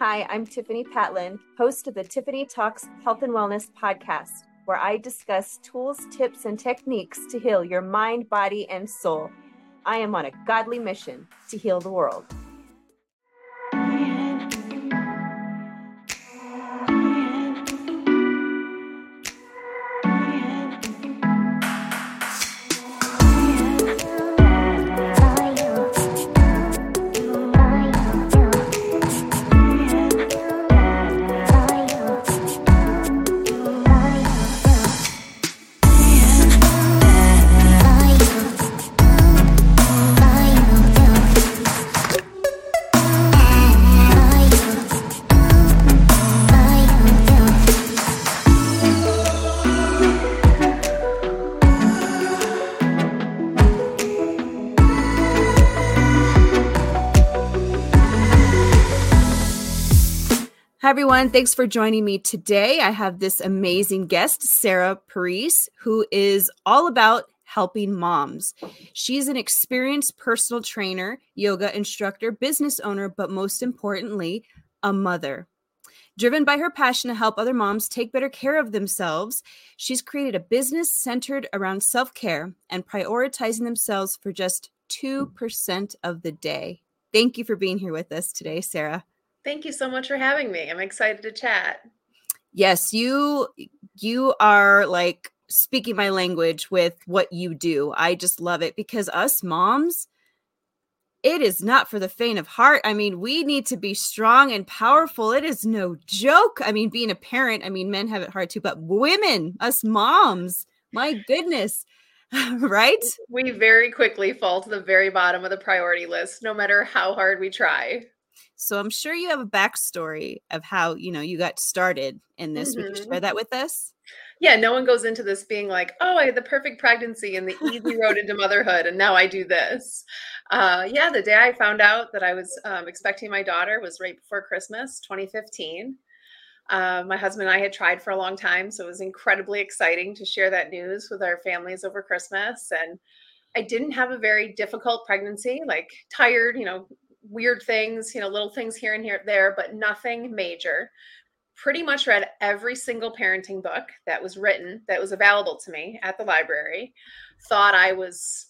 Hi, I'm Tiffani Patlin, host of the Tiffani Talks Health and Wellness podcast, where I discuss tools, tips, and techniques to heal your mind, body, and soul. I am on a godly mission to heal the world. Everyone. Thanks for joining me today. I have this amazing guest, Sarah Parise, who is all about helping moms. She's an experienced personal trainer, yoga instructor, business owner, but most importantly, a mother. Driven by her passion to help other moms take better care of themselves, she's created a business centered around self care and prioritizing themselves for just 2% of the day. Thank you for being here with us today, Sarah. Thank you so much for having me. I'm excited to chat. Yes, you you are like speaking my language with what you do. I just love it because us moms it is not for the faint of heart. I mean, we need to be strong and powerful. It is no joke. I mean, being a parent, I mean, men have it hard too, but women, us moms, my goodness, right? We very quickly fall to the very bottom of the priority list, no matter how hard we try. So I'm sure you have a backstory of how you know you got started in this. Mm-hmm. Would you share mm-hmm. that with us? Yeah, no one goes into this being like, "Oh, I had the perfect pregnancy and the easy road into motherhood, and now I do this." Uh, yeah, the day I found out that I was um, expecting my daughter was right before Christmas, 2015. Uh, my husband and I had tried for a long time, so it was incredibly exciting to share that news with our families over Christmas. And I didn't have a very difficult pregnancy, like tired, you know, weird things, you know, little things here and here there, but nothing major. Pretty much read every single parenting book that was written that was available to me at the library. Thought I was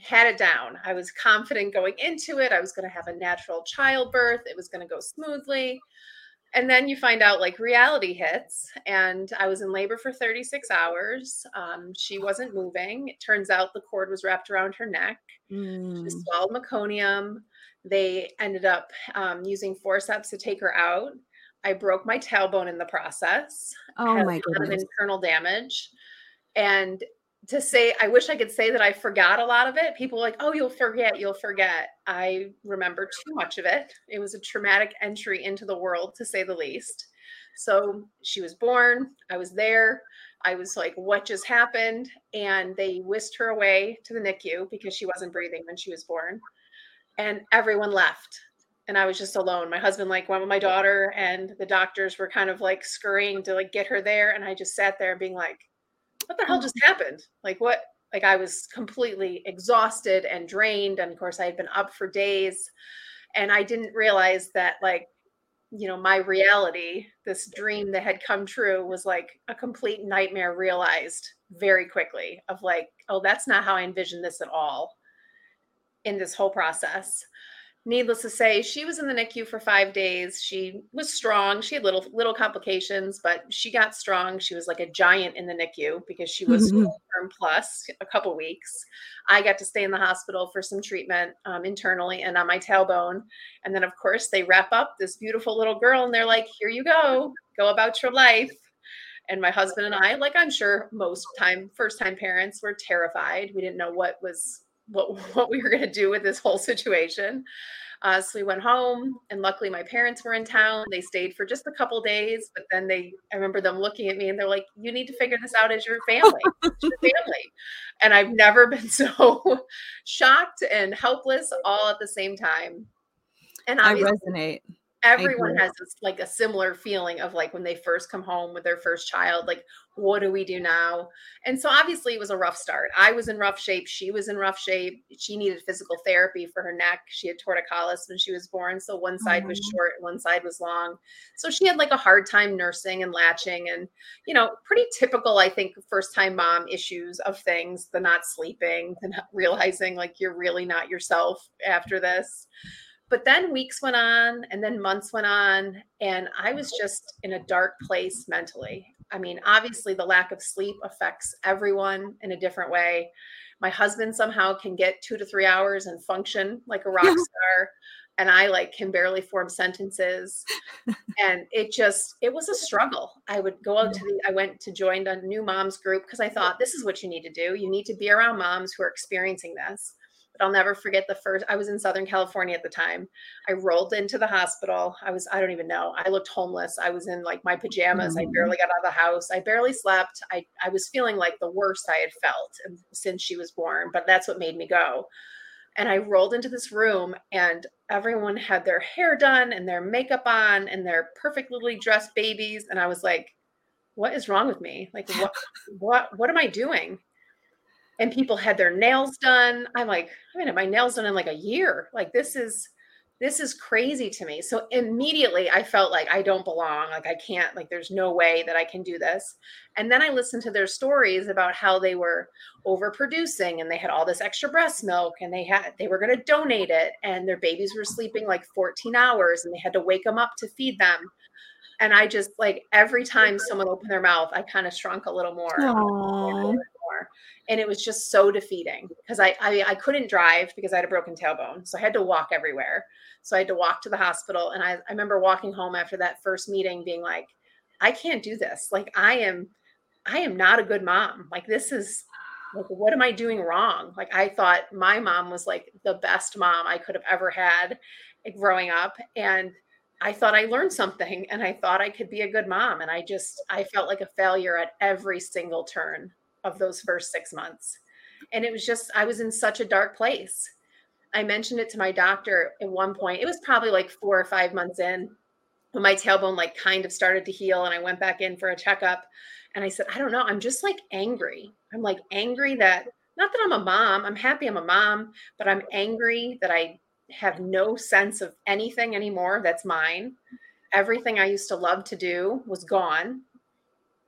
had it down. I was confident going into it. I was going to have a natural childbirth. It was going to go smoothly. And then you find out like reality hits, and I was in labor for 36 hours. Um, she wasn't moving. It turns out the cord was wrapped around her neck. Mm. She swallowed meconium. They ended up um, using forceps to take her out. I broke my tailbone in the process. Oh my goodness! Internal damage, and to say, I wish I could say that I forgot a lot of it. People like, oh, you'll forget, you'll forget. I remember too much of it. It was a traumatic entry into the world, to say the least. So she was born. I was there. I was like, what just happened? And they whisked her away to the NICU because she wasn't breathing when she was born and everyone left. And I was just alone. My husband like went with my daughter and the doctors were kind of like scurrying to like get her there. And I just sat there being like what the hell mm. just happened? Like what? Like I was completely exhausted and drained. And of course I had been up for days. And I didn't realize that like you know my reality this dream that had come true was like a complete nightmare realized very quickly of like oh that's not how I envisioned this at all in this whole process. Needless to say, she was in the NICU for five days. She was strong. She had little little complications, but she got strong. She was like a giant in the NICU because she was mm-hmm. term plus a couple weeks. I got to stay in the hospital for some treatment um, internally and on my tailbone. And then, of course, they wrap up this beautiful little girl and they're like, "Here you go. Go about your life." and my husband and I, like I'm sure most time first time parents were terrified. We didn't know what was what what we were going to do with this whole situation. Uh, so we went home, and luckily my parents were in town. They stayed for just a couple days, but then they I remember them looking at me and they're like, "You need to figure this out as your family, your family." And I've never been so shocked and helpless all at the same time. And I resonate. everyone has this like a similar feeling of like when they first come home with their first child like what do we do now? And so obviously it was a rough start. I was in rough shape. She was in rough shape. She needed physical therapy for her neck. She had torticollis when she was born so one side was mm-hmm. short one side was long. So she had like a hard time nursing and latching and you know pretty typical i think first time mom issues of things the not sleeping the not realizing like you're really not yourself after this. But then weeks went on and then months went on and i was just in a dark place mentally i mean obviously the lack of sleep affects everyone in a different way. My husband somehow can get two to three hours and function like a rock star and i like can barely form sentences. And it just it was a struggle. I would go out to the i went to join a new moms group because i thought this is what you need to do. You need to be around moms who are experiencing this but I'll never forget the first I was in Southern California at the time. I rolled into the hospital. I was I don't even know. I looked homeless. I was in like my pajamas. Mm-hmm. I barely got out of the house. I barely slept. I I was feeling like the worst I had felt since she was born, but that's what made me go. And I rolled into this room and everyone had their hair done and their makeup on and their perfectly dressed babies and I was like what is wrong with me? Like what what what am I doing? And people had their nails done. I'm like, I mean, my nails done in like a year. Like this is this is crazy to me. So immediately I felt like I don't belong. Like I can't, like there's no way that I can do this. And then I listened to their stories about how they were overproducing and they had all this extra breast milk and they had they were going to donate it and their babies were sleeping like 14 hours and they had to wake them up to feed them. And I just like every time someone opened their mouth, I kind of shrunk a little more. Aww and it was just so defeating because I, I I couldn't drive because I had a broken tailbone, so I had to walk everywhere. So I had to walk to the hospital, and I, I remember walking home after that first meeting, being like, I can't do this. Like I am, I am not a good mom. Like this is like what am I doing wrong? Like I thought my mom was like the best mom I could have ever had eh, growing up, and I thought I learned something and I thought I could be a good mom. And I just, I felt like a failure at every single turn of those first six months. And it was just, I was in such a dark place. I mentioned it to my doctor at one point. It was probably like four or five months in when my tailbone like kind of started to heal and I went back in for a checkup. And I said, I don't know. I'm just like angry. I'm like angry that not that I'm a mom. I'm happy I'm a mom, but I'm angry that I have no sense of anything anymore that's mine. Everything I used to love to do was gone.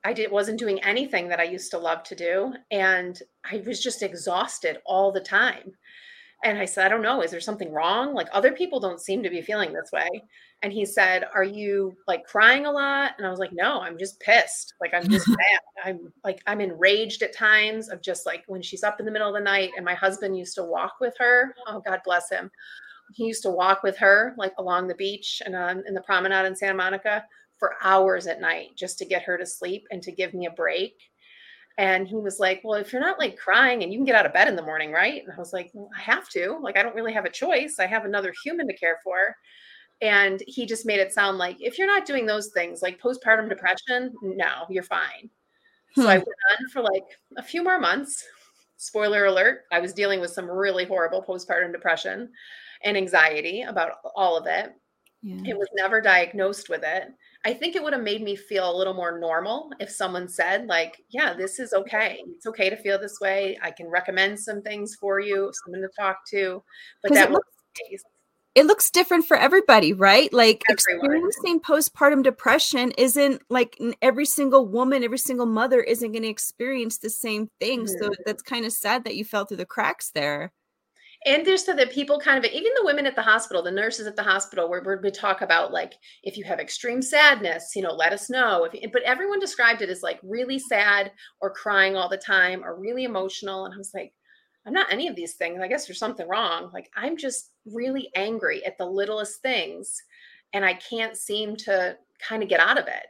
I did wasn't doing anything that I used to love to do and I was just exhausted all the time. And I said, I don't know, is there something wrong? Like other people don't seem to be feeling this way. And he said, Are you like crying a lot? And I was like, No, I'm just pissed. Like I'm just mad. I'm like I'm enraged at times of just like when she's up in the middle of the night and my husband used to walk with her. Oh God bless him. He used to walk with her like along the beach and on in the promenade in Santa Monica for hours at night just to get her to sleep and to give me a break. And he was like, Well, if you're not like crying and you can get out of bed in the morning, right? And I was like, well, I have to. Like, I don't really have a choice. I have another human to care for. And he just made it sound like if you're not doing those things, like postpartum depression, no, you're fine. Hmm. So I hmm. went on for like a few more months. Spoiler alert, I was dealing with some really horrible postpartum depression and anxiety about all of it. Yeah. It was never diagnosed with it. I think it would have made me feel a little more normal if someone said, like, yeah, this is okay. It's okay to feel this way. I can recommend some things for you, someone to talk to. But that looks, it looks different for everybody, right? Like Everyone. experiencing postpartum depression isn't like every single woman, every single mother isn't going to experience the same thing. Mm-hmm. So that's kind of sad that you fell through the cracks there and there's so that people kind of even the women at the hospital the nurses at the hospital where, where we talk about like if you have extreme sadness you know let us know. If, but everyone described it as like really sad or crying all the time or really emotional. And i was like i'm not any of these things. I guess there's something wrong. Like i'm just really angry at the littlest things and i can't seem to kind of get out of it.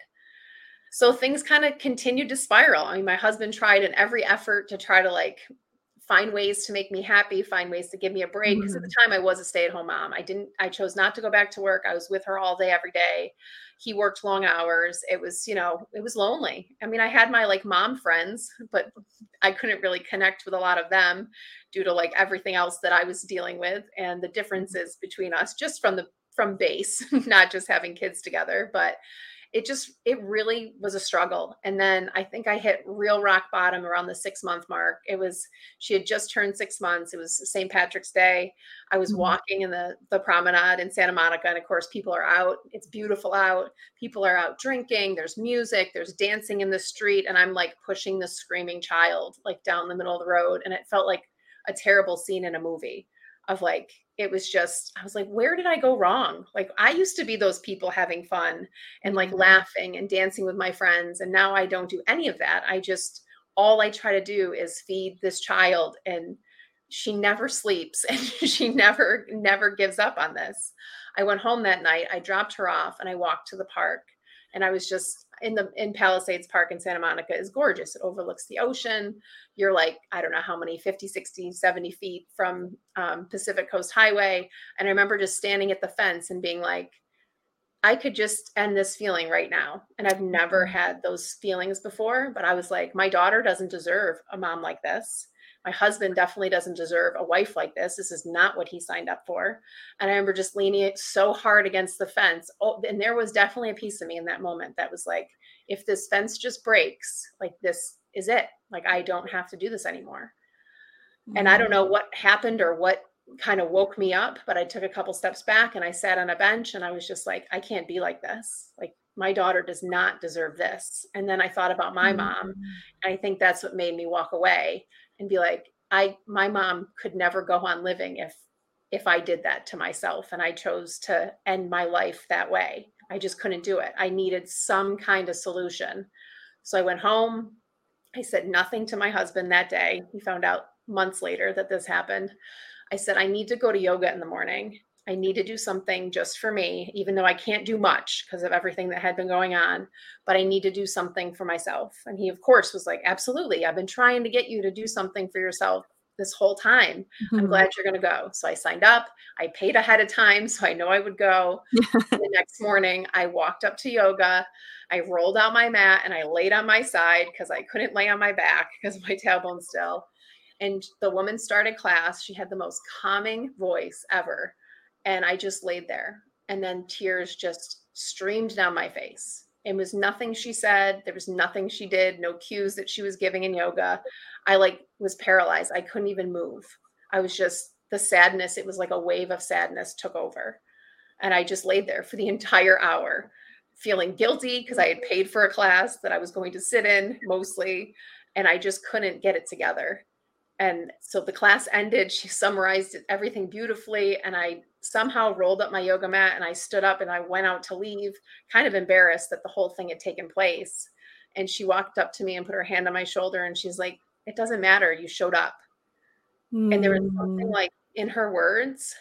So things kind of continued to spiral. I mean my husband tried in every effort to try to like find ways to make me happy, find ways to give me a break. Because mm-hmm. at the mm-hmm. time I was a stay-at-home mom. I didn't, I chose not to go back to work. I was with her all day, every day. He worked long hours. It was, you know, it was lonely. I mean, I had my like mom friends, but I couldn't really connect with a lot of them due to like everything else that I was dealing with and the mm-hmm. differences between us just from the from base, not just having kids together, but it just it really was a struggle. And then i think i hit real rock bottom around the six month mark. It was she had just turned six months. It was st patrick's day. I was mm-hmm. walking in the the promenade in santa monica and of course people are out. It's beautiful out. People are out drinking. There's music. There's dancing in the street. And i'm like pushing the screaming child like down the middle of the road. And it felt like a terrible scene in a movie of like it was just i was like where did i go wrong? Like i used to be those people having fun and like mm-hmm. laughing and dancing with my friends and now i don't do any of that. I just all i try to do is feed this child and she never sleeps and she never never gives up on this. I went home that night i dropped her off and i walked to the park and i was just in the in Palisades Park in Santa Monica is gorgeous. It overlooks the ocean. You're like, I don't know how many, 50, 60, 70 feet from um, Pacific Coast Highway. And I remember just standing at the fence and being like, I could just end this feeling right now. And I've never mm-hmm. had those feelings before, but I was like, my daughter doesn't deserve a mom like this my husband definitely doesn't deserve a wife like this. This is not what he signed up for. And I remember just leaning so hard against the fence. Oh, and there was definitely a piece of me in that moment that was like, if this fence just breaks, like this is it. Like I don't have to do this anymore. Mm-hmm. And I don't know mm. what happened or what kind of woke me up, but I took a couple steps back and I sat on a bench and I was just like, I can't be like this. Like my daughter does not deserve this. And then I thought about my mom. And I think that's what made me walk away and be like i my mom could never go on living if if i did that to myself and i chose to end my life that way. I just couldn't do it. I needed some kind of solution. So i went home. I said nothing to my husband that day. He found out months later that this happened. I said i need to go to yoga in the morning I need to do something just for me, even though I can't do much because of everything that had been going on, but I need to do something for myself. And he, of course, was like, Absolutely. I've been trying to get you to do something for yourself this whole time. Mm-hmm. I'm glad you're going to go. So I signed up. I paid ahead of time so I know I would go. the next morning, I walked up to yoga. I rolled out my mat and I laid on my side because I couldn't lay on my back because of my tailbone still. And the woman started class. She had the most calming voice ever and I just laid there. And then tears just streamed down my face. It was nothing she said. There was nothing she did, no cues that she was giving in yoga. I like was paralyzed. I couldn't even move. I was just the sadness, it was like a wave of sadness took over. And I just laid there for the entire hour, feeling guilty because I had paid for a class that I was going to sit in mostly. And I just couldn't get it together. And so the class ended. She summarized everything beautifully. And I somehow rolled up my yoga mat and I stood up and I went out to leave, kind of embarrassed that the whole thing had taken place. And she walked up to me and put her hand on my shoulder and she's like, It doesn't matter. You showed up. Mm. And there was something hmm. like in her words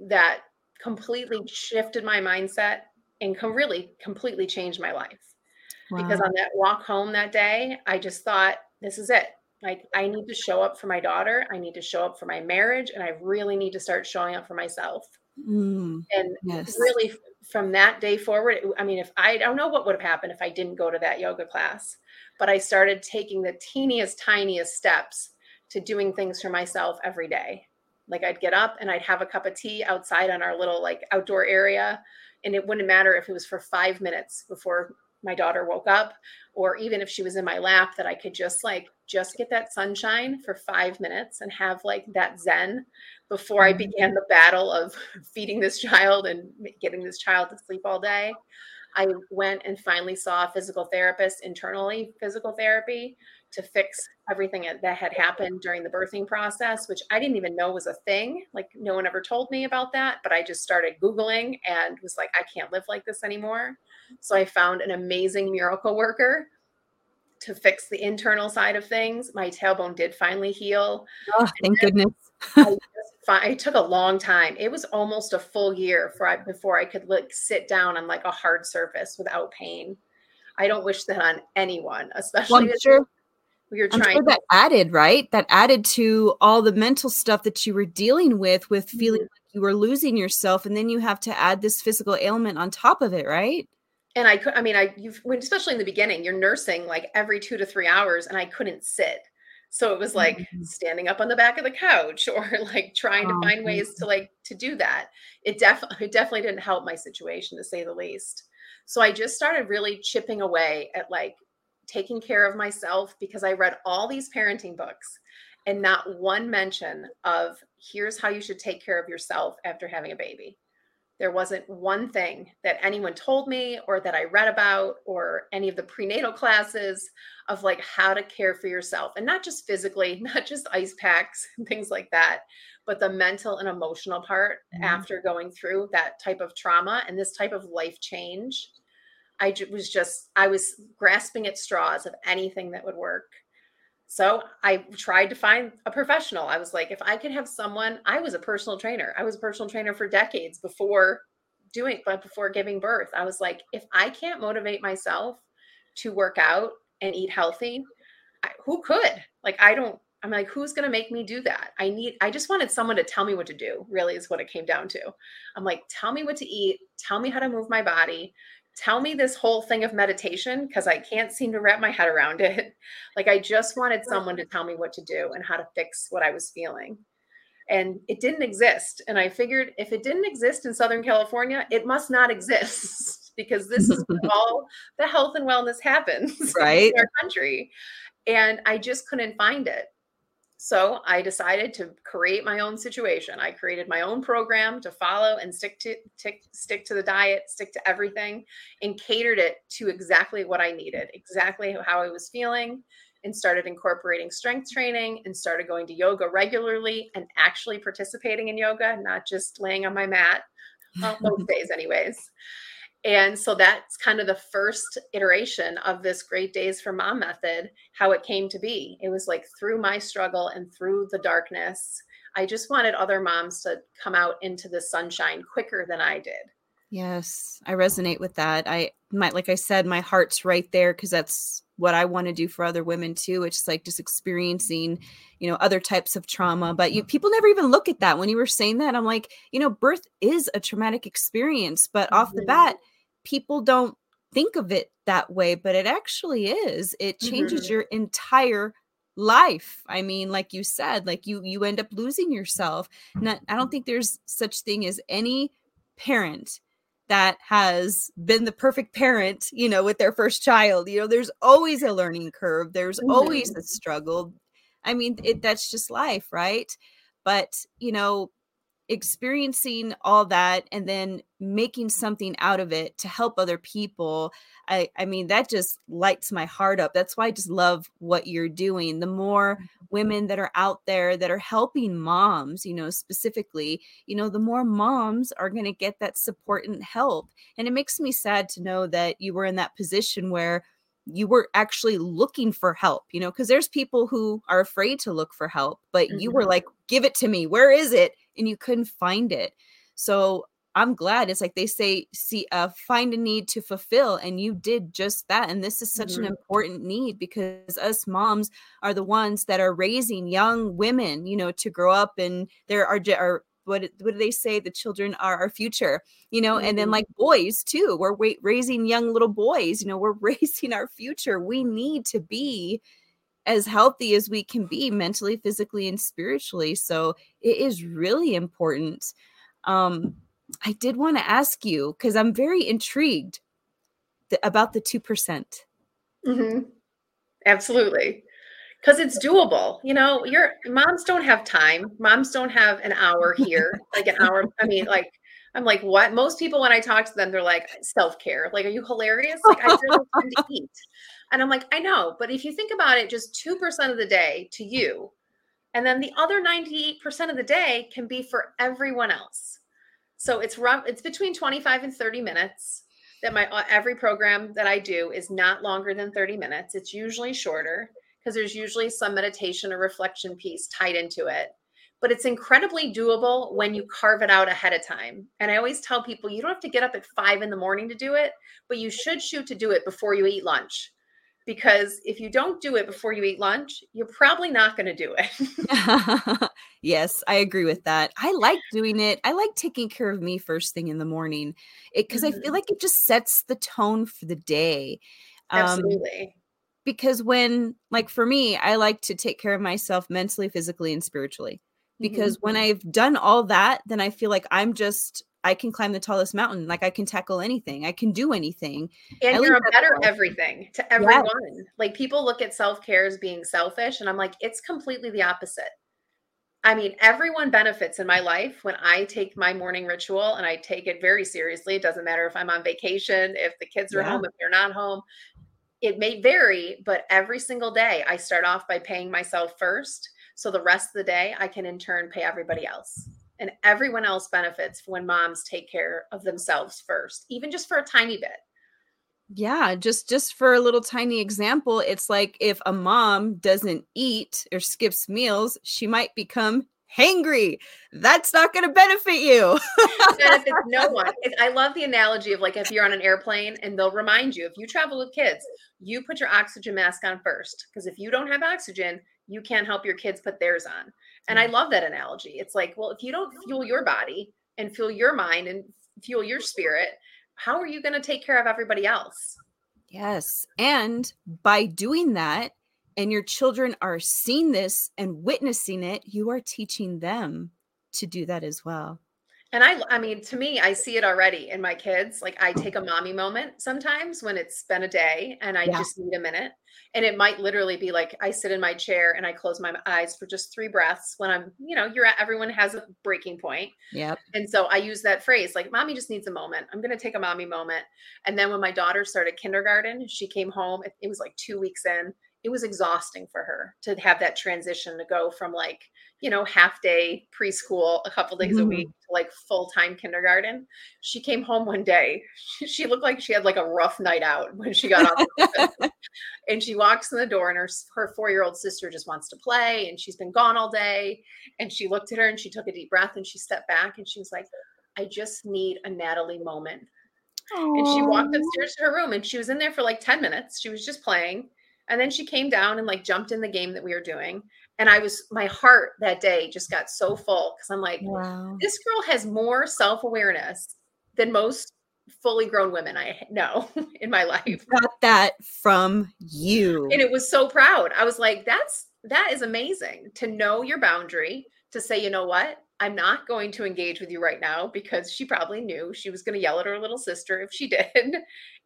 that completely shifted my mindset and com- really completely changed my life. Wow. Because on that walk home that day, I just thought, This is it. Like, I need to show up for my daughter. I need to show up for my marriage. And I really need to start showing up for myself. Mm, and yes. really, from that day forward, I mean, if I, I don't know what would have happened if I didn't go to that yoga class, but I started taking the teeniest, tiniest steps to doing things for myself every day. Like, I'd get up and I'd have a cup of tea outside on our little, like, outdoor area. And it wouldn't matter if it was for five minutes before my daughter woke up or even if she was in my lap that I could just like just get that sunshine for 5 minutes and have like that zen before I mm-hmm. began the battle of feeding this child and getting this child to sleep all day. I went and finally saw a physical therapist internally physical therapy to fix everything that had happened during the birthing process, which I didn't even know was a thing. Like, no one ever told me about that, but I just started Googling and was like, I can't live like this anymore. So I found an amazing miracle worker to fix the internal side of things. My tailbone did finally heal. Oh, thank goodness. I it took a long time. It was almost a full year for I, before I could like sit down on like a hard surface without pain. I don't wish that on anyone, especially well, sure, you're trying. I'm sure that added right. That added to all the mental stuff that you were dealing with, with feeling mm-hmm. like you were losing yourself, and then you have to add this physical ailment on top of it, right? And I could, I mean, I, you've, especially in the beginning, you're nursing like every two to three hours and I couldn't sit. So it was like mm-hmm. standing up on the back of the couch or like trying to find ways to like to do that. It definitely it definitely didn't help my situation to say the least. So I just started really chipping away at like taking care of myself because I read all these parenting books and not one mention of here's how you should take care of yourself after having a baby. There wasn't one thing that anyone told me or that I read about or any of the prenatal classes of like how to care for yourself and not just physically, not just ice packs and things like that, but the mental and emotional part mm-hmm. after going through that type of trauma and this type of life change. I was just, I was grasping at straws of anything that would work. So I tried to find a professional. I was like, if I could have someone, I was a personal trainer. I was a personal trainer for decades before doing, but before giving birth. I was like, if I can't motivate myself to work out and eat healthy, I, who could? Like, I don't, I'm like, who's going to make me do that? I need, I just wanted someone to tell me what to do, really, is what it came down to. I'm like, tell me what to eat, tell me how to move my body, tell me this whole thing of meditation because I can't seem to wrap my head around it. Like, I just wanted someone to tell me what to do and how to fix what I was feeling. And it didn't exist. And I figured if it didn't exist in Southern California, it must not exist because this is all the health and wellness happens right. in our country. And I just couldn't find it. So I decided to create my own situation. I created my own program to follow and stick to tick, stick to the diet, stick to everything, and catered it to exactly what I needed, exactly how I was feeling, and started incorporating strength training and started going to yoga regularly and actually participating in yoga, not just laying on my mat well, um, most days, anyways. And so that's kind of the first iteration of this Great Days for Mom method, how it came to be. It was like through my struggle and through the darkness. I just wanted other moms to come out into the sunshine quicker than I did. Yes, I resonate with that. I might, like I said, my heart's right there because that's what I want to do for other women too. It's like just experiencing, you know, other types of trauma. But you people never even look at that. When you were saying that, I'm like, you know, birth is a traumatic experience, but mm-hmm. off the bat, people don't think of it that way, but it actually is. It changes mm-hmm. your entire life. I mean like you said like you you end up losing yourself. Not i don't think there's such thing as any parent that has been the perfect parent you know with their first child. You know there's always a learning curve. There's mm-hmm. always a struggle. I mean it, that's just life right? But you know experiencing all that and then making something out of it to help other people i i mean that just lights my heart up that's why i just love what you're doing the more mm-hmm. women that are out there that are helping moms you know specifically you know the more moms are going to get that support and help and it makes me sad to know that you were in that position where you were actually looking for help, you know, because there's people who are afraid to look for help, but mm-hmm. you were mm-hmm. like, give it to me. Where is it? And you couldn't find it. So I'm glad it's like they say, see, uh, find a need to fulfill. And you did just that. And this is such mm-hmm. an important need because us moms are the ones that are raising young women, you know, to grow up and there are, are what what do they say the children are our future you know mm-hmm. and then mm-hmm. like boys too we're raising young little boys you know we're raising our future we need to be as healthy as we can be mentally physically and spiritually so it is really important um i did want to ask you because i'm very intrigued th- about the 2% mm-hmm. absolutely because it's doable. You know, your moms don't have time. Moms don't have an hour here, like an hour. I mean, like, I'm like, what? Most people, when I talk to them, they're like, self care. Like, are you hilarious? Like, I really tend to eat. And I'm like, I know. But if you think about it, just 2% of the day to you, and then the other 98% of the day can be for everyone else. So it's rough, it's between 25 and 30 minutes that my uh, every program that I do is not longer than 30 minutes. It's usually shorter because there's usually some meditation or reflection piece tied into it. But it's incredibly doable when you carve it out ahead of time. And I always tell people you don't have to get up at five in the morning to do it, but you should shoot to do it before you eat lunch. Because if you don't do it before you eat lunch, you're probably not going to do it. yes, I agree with that. I like doing it. I like taking care of me first thing in the morning because mm-hmm. I feel mm-hmm. like it just sets the tone for the day. Um, Absolutely because when like for me i like to take care of myself mentally physically and spiritually because mm-hmm. when i've done all that then i feel like i'm just i can climb the tallest mountain like i can tackle anything i can do anything and you're a better everything to everyone yeah. like people look at self-care as being selfish and i'm like it's completely the opposite I mean, everyone benefits in my life when I take my morning ritual and I take it very seriously. It doesn't matter if I'm on vacation, if the kids are yeah. home, if they're not home it may vary, but every single day I start off by paying myself first. So the rest of the day I can in turn pay everybody else. And everyone else benefits when moms take care of themselves first, even just for a tiny bit. Yeah, just just for a little tiny example, it's like if a mom doesn't eat or skips meals, she might become hangry. That's not going to benefit you. benefits no one. I love the analogy of like if you're on an airplane and they'll remind you if you travel with kids, you put your oxygen mask on first because if you don't have oxygen, you can't help your kids put theirs on. And I mm. love that analogy. It's like, well, if you don't fuel your body and fuel your mind and fuel your spirit, how are you going to take care of everybody else? Yes. And by doing that, and your children are seeing this and witnessing it, you are teaching them to do that as well. And I, I mean, to me, I see it already in my kids. Like I take a mommy moment sometimes when it's been a day and I yeah. just need a minute. And it might literally be like I sit in my chair and I close my eyes for just three breaths when I'm, you know, you're at everyone has a breaking point. Yep. And so I use that phrase like, mommy just needs a moment. I'm going to take a mommy moment. And then when my daughter started kindergarten, she came home. It, it was like two weeks in it was exhausting for her to have that transition to go from like you know half day preschool a couple days mm-hmm. a week to like full-time kindergarten. She came home one day she, she, looked like she had like a rough night out when she got off and she walks in the door and her, her four-year-old sister just wants to play and she's been gone all day. And she looked at her and she took a deep breath and she stepped back and she was like i just need a natalie moment. Aww. and she walked upstairs to her room and she was in there for like 10 minutes. She was just playing and then she came down and like jumped in the game that we were doing. And I was, my heart that day just got so full because I'm like, wow. this girl has more self awareness than most fully grown women I know in my life. Got that from you. And it was so proud. I was like, that's, that is amazing to know your boundary, to say, you know what? I'm not going to engage with you right now because she probably knew she was going to yell at her little sister if she did.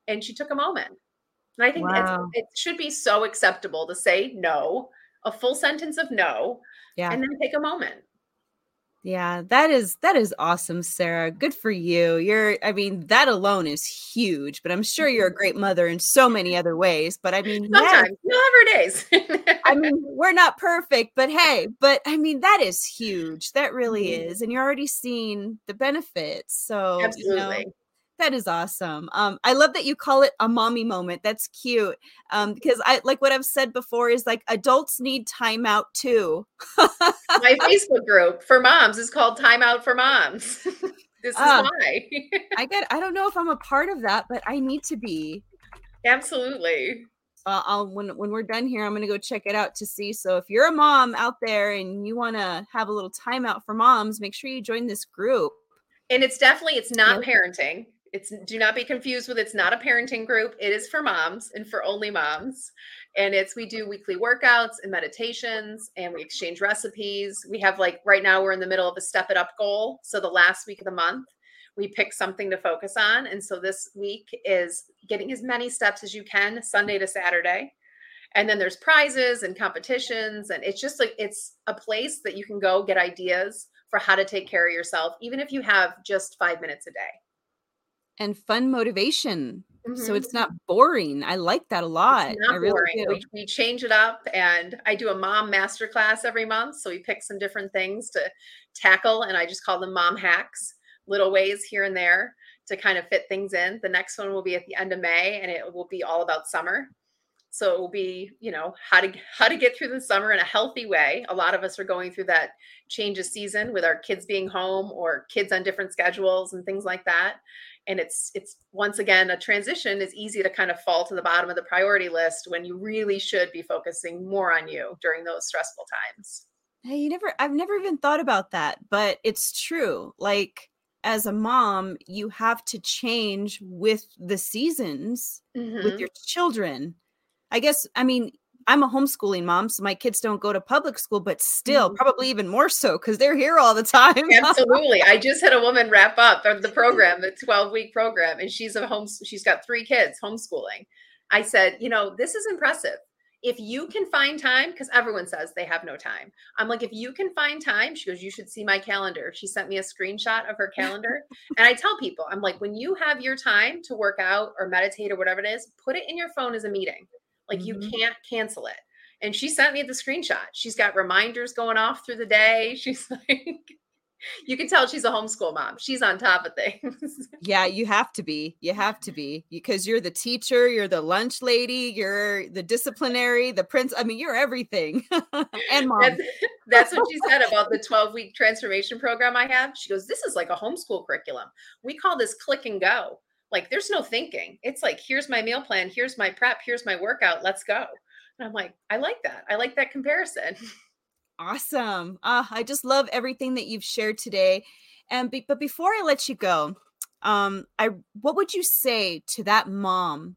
And she took a moment. And I think wow. it should be so acceptable to say no, a full sentence of no, yeah. and then take a moment. Yeah, that is that is awesome, Sarah. Good for you. You're I mean, that alone is huge, but I'm sure you're a great mother in so many other ways. But I mean, sometimes yeah, you days. I mean, we're not perfect, but hey, but I mean, that is huge. That really mm-hmm. is. And you're already seeing the benefits. So absolutely. You know, that is awesome. Um, I love that you call it a mommy moment. That's cute. Um, because I like what I've said before is like adults need timeout too. My Facebook group for moms is called Timeout for Moms. this is uh, why. I get. I don't know if I'm a part of that, but I need to be. Absolutely. Uh, I'll when when we're done here, I'm gonna go check it out to see. So if you're a mom out there and you want to have a little timeout for moms, make sure you join this group. And it's definitely it's not parenting it's do not be confused with it's not a parenting group. It is for moms and for only moms. And it's we do weekly workouts and meditations and we exchange recipes. We have like right now we're in the middle of a step it up goal. So the last week of the month, we pick something to focus on. And so this week is getting as many steps as you can Sunday to Saturday. And then there's prizes and competitions and it's just like it's a place that you can go get ideas for how to take care of yourself even if you have just 5 minutes a day and fun motivation. Mm-hmm. So it's not boring. I like that a lot. I really boring. do. We, we, change it up and I do a mom masterclass every month. So we pick some different things to tackle and I just call them mom hacks, little ways here and there to kind of fit things in. The next one will be at the end of May and it will be all about summer. So it will be, you know, how to how to get through the summer in a healthy way. A lot of us are going through that change of season with our kids being home or kids on different schedules and things like that and it's it's once again a transition is easy to kind of fall to the bottom of the priority list when you really should be focusing more on you during those stressful times. Hey you never i've never even thought about that but it's true. Like as a mom you have to change with the seasons mm-hmm. with your children. I guess, I mean, I'm a homeschooling mom, so my kids don't go to public school, but still, mm-hmm. probably even more so because they're here all the time. Absolutely. I just had a woman wrap up the program, the 12 week program, and she's a home, she's got three kids homeschooling. I said, you know, this is impressive. If you can find time, because everyone says they have no time. I'm like, if you can find time, she goes, you should see my calendar. She sent me a screenshot of her calendar. and I tell people, I'm like, when you have your time to work out or meditate or whatever it is, put it in your phone as a meeting like mm-hmm. you can't cancel it. And she sent me the screenshot. She's got reminders going off through the day. She's like, you can tell she's a homeschool mom. She's on top of things. yeah, you have to be. You have to be because you're the teacher, you're the lunch lady, you're the disciplinary, the prince. I mean, you're everything. and mom. That's, that's, what she said about the 12 week transformation program I have. She goes, This is like a homeschool curriculum. We call this click and go. Like there's no thinking. It's like, here's my meal plan, here's my prep, here's my workout, let's go. And I'm like, I like that. I like that comparison. Awesome. Uh, I just love everything that you've shared today. And be, but before I let you go, um, I what would you say to that mom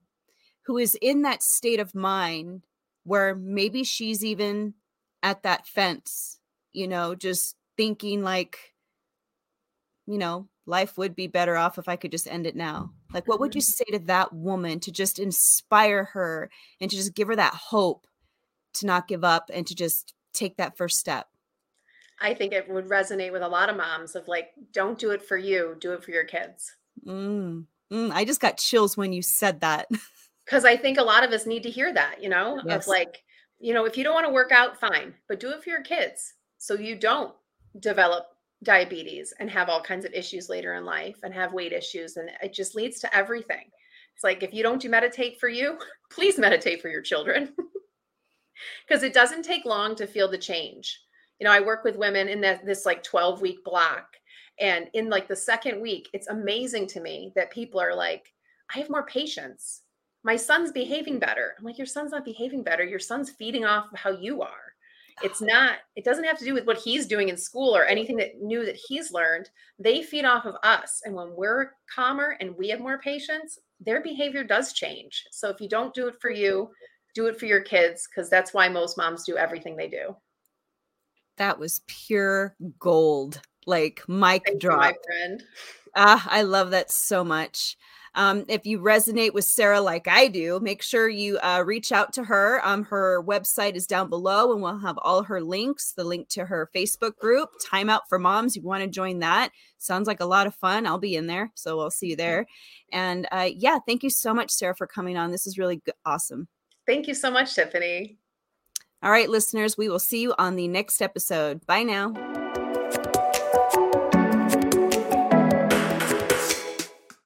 who is in that state of mind where maybe she's even at that fence, you know, just thinking like, you know, life would be better off if I could just end it now. Like, what would you mm-hmm. say to that woman to just inspire her and to just give her that hope to not give up and to just take that first step? I think it would resonate with a lot of moms of like, don't do it for you, do it for your kids. Mm, mm, I just got chills when you said that. Because I think a lot of us need to hear that, you know, yes. of like, you know, if you don't want to work out, fine, but do it for your kids so you don't develop diabetes and have all kinds of issues later in life and have weight issues and it just leads to everything. It's like if you don't do meditate for you please meditate for your children. Because it doesn't take long to feel the change. You know i work with women in that this like 12 week block and in like the second week it's amazing to me that people are like i have more patience. My son's behaving better. I'm like your son's not behaving better. Your son's feeding off of how you are it's not it doesn't have to do with what he's doing in school or anything that new that he's learned. They feed off of us and when we're calmer and we have more patience their behavior does change. So if you don't do it for you do it for your kids because that's why most moms do everything they do. That was pure gold like mic Thank drop you, my friend. Ah i love that so much um, if you resonate with Sarah like I do, make sure you uh, reach out to her. Um, her website is down below, and we'll have all her links. The link to her Facebook group, Time Out for Moms. You want to join that? Sounds like a lot of fun. I'll be in there, so we'll see you there. And uh, yeah, thank you so much, Sarah, for coming on. This is really good, awesome. Thank you so much, Tiffani. All right, listeners, we will see you on the next episode. Bye now.